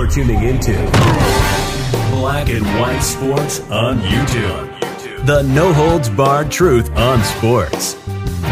You're tuning into Black and White Sports on YouTube. The no holds barred truth on sports.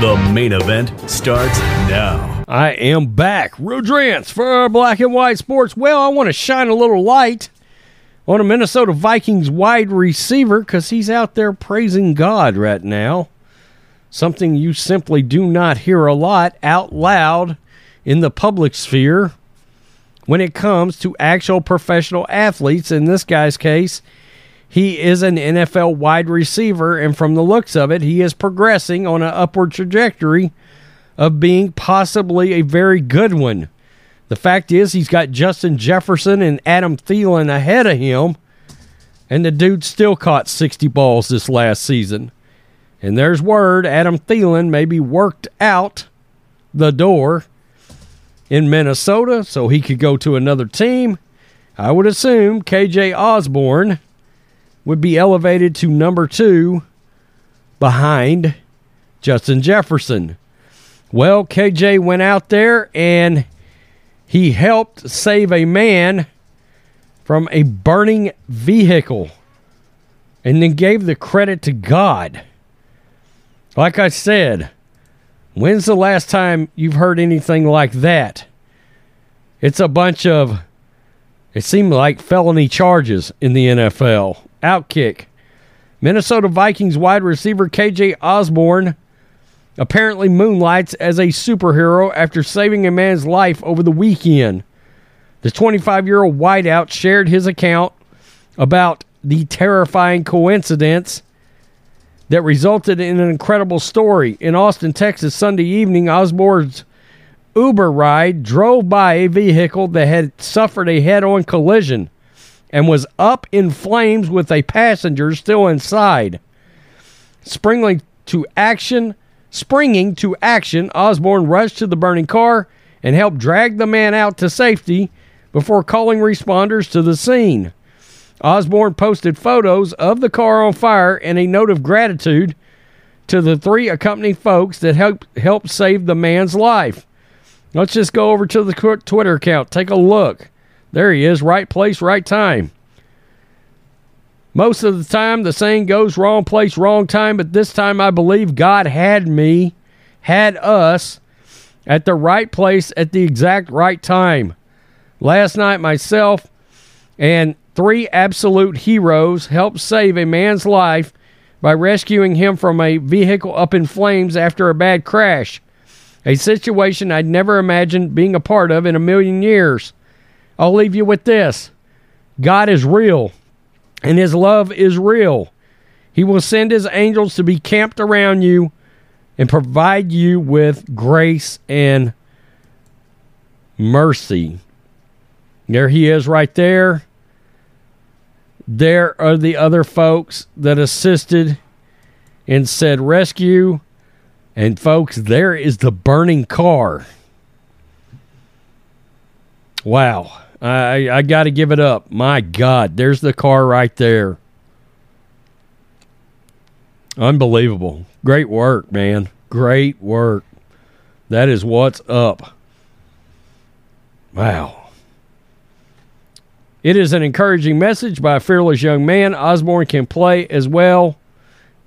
The main event starts now. I am back. Rodrance for Black and White Sports. Well, I want to shine a little light on a Minnesota Vikings wide receiver because he's out there praising God right now. Something you simply do not hear a lot out loud in the public sphere when it comes to actual professional athletes. In this guy's case, he is an NFL wide receiver, and from the looks of it, he is progressing on an upward trajectory of being possibly a very good one. The fact is, he's got Justin Jefferson and Adam Thielen ahead of him, and the dude still caught 60 balls this last season. And there's word Adam Thielen may be worked out the door in Minnesota so he could go to another team. I would assume KJ Osborn would be elevated to number two behind Justin Jefferson. Well, KJ went out there and he helped save a man from a burning vehicle and then gave the credit to God. Like I said, When's the last time you've heard anything like that? It's a bunch of, it seemed like felony charges in the NFL. Outkick. Minnesota Vikings wide receiver KJ Osborn apparently moonlights as a superhero after saving a man's life over the weekend. The 25 year old wideout shared his account about the terrifying coincidence that resulted in an incredible story. In Austin, Texas, Sunday evening, Osborn's Uber ride drove by a vehicle that had suffered a head on collision and was up in flames with a passenger still inside. Springing to action, springing to action, Osborn rushed to the burning car and helped drag the man out to safety before calling responders to the scene. Osborn posted photos of the car on fire and a note of gratitude to the three accompanying folks that helped help save the man's life. Let's just go over to the Twitter account. Take a look. There he is, right place, right time. Most of the time, the saying goes wrong place, wrong time, but this time I believe God had me, had us at the right place at the exact right time. Last night, myself and Three absolute heroes helped save a man's life by rescuing him from a vehicle up in flames after a bad crash. A situation I'd never imagined being a part of in a million years. I'll leave you with this God is real, and His love is real. He will send His angels to be camped around you and provide you with grace and mercy. There He is right there. There are the other folks that assisted in said rescue. And folks, there is the burning car. Wow. I I got to give it up. My God, there's the car right there. Unbelievable. Great work, man. Great work. That is what's up. Wow. It is an encouraging message by a fearless young man. Osborn can play as well.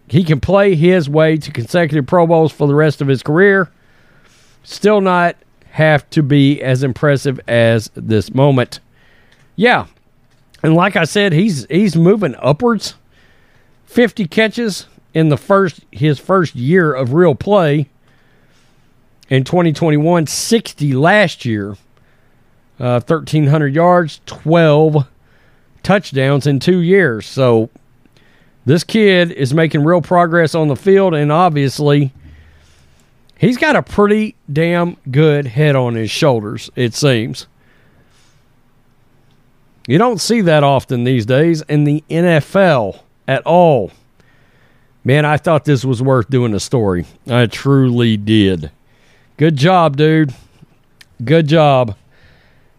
He can play his way to consecutive Pro Bowls for the rest of his career. Still not have to be as impressive as this moment. Yeah. And like I said, he's he's moving upwards. 50 catches in the first his first year of real play in 2021, 60 last year uh, 1,300 yards, 12 touchdowns in two years. So this kid is making real progress on the field, and obviously, he's got a pretty damn good head on his shoulders, it seems. You don't see that often these days in the NFL at all. Man, I thought this was worth doing a story. I truly did. Good job, dude. Good job.